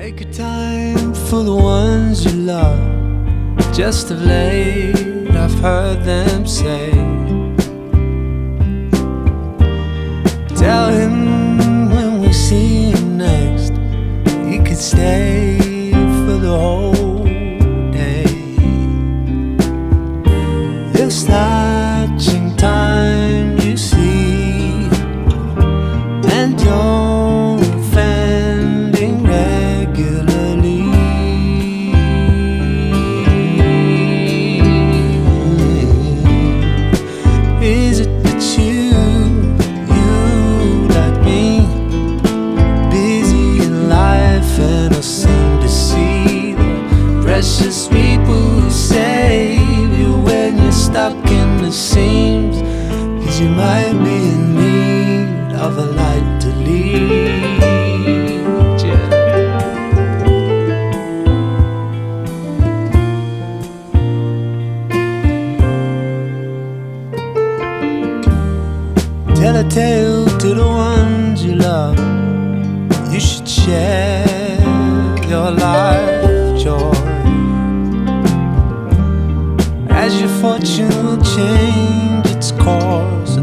Make a time for the ones you love. Just of late, I've heard them say. Tell him when we see him next, he could stay stuck in the seams? Cause you might be in need of a light to lead you. Tell a tale to the ones you love. You should share As your fortune will change its course,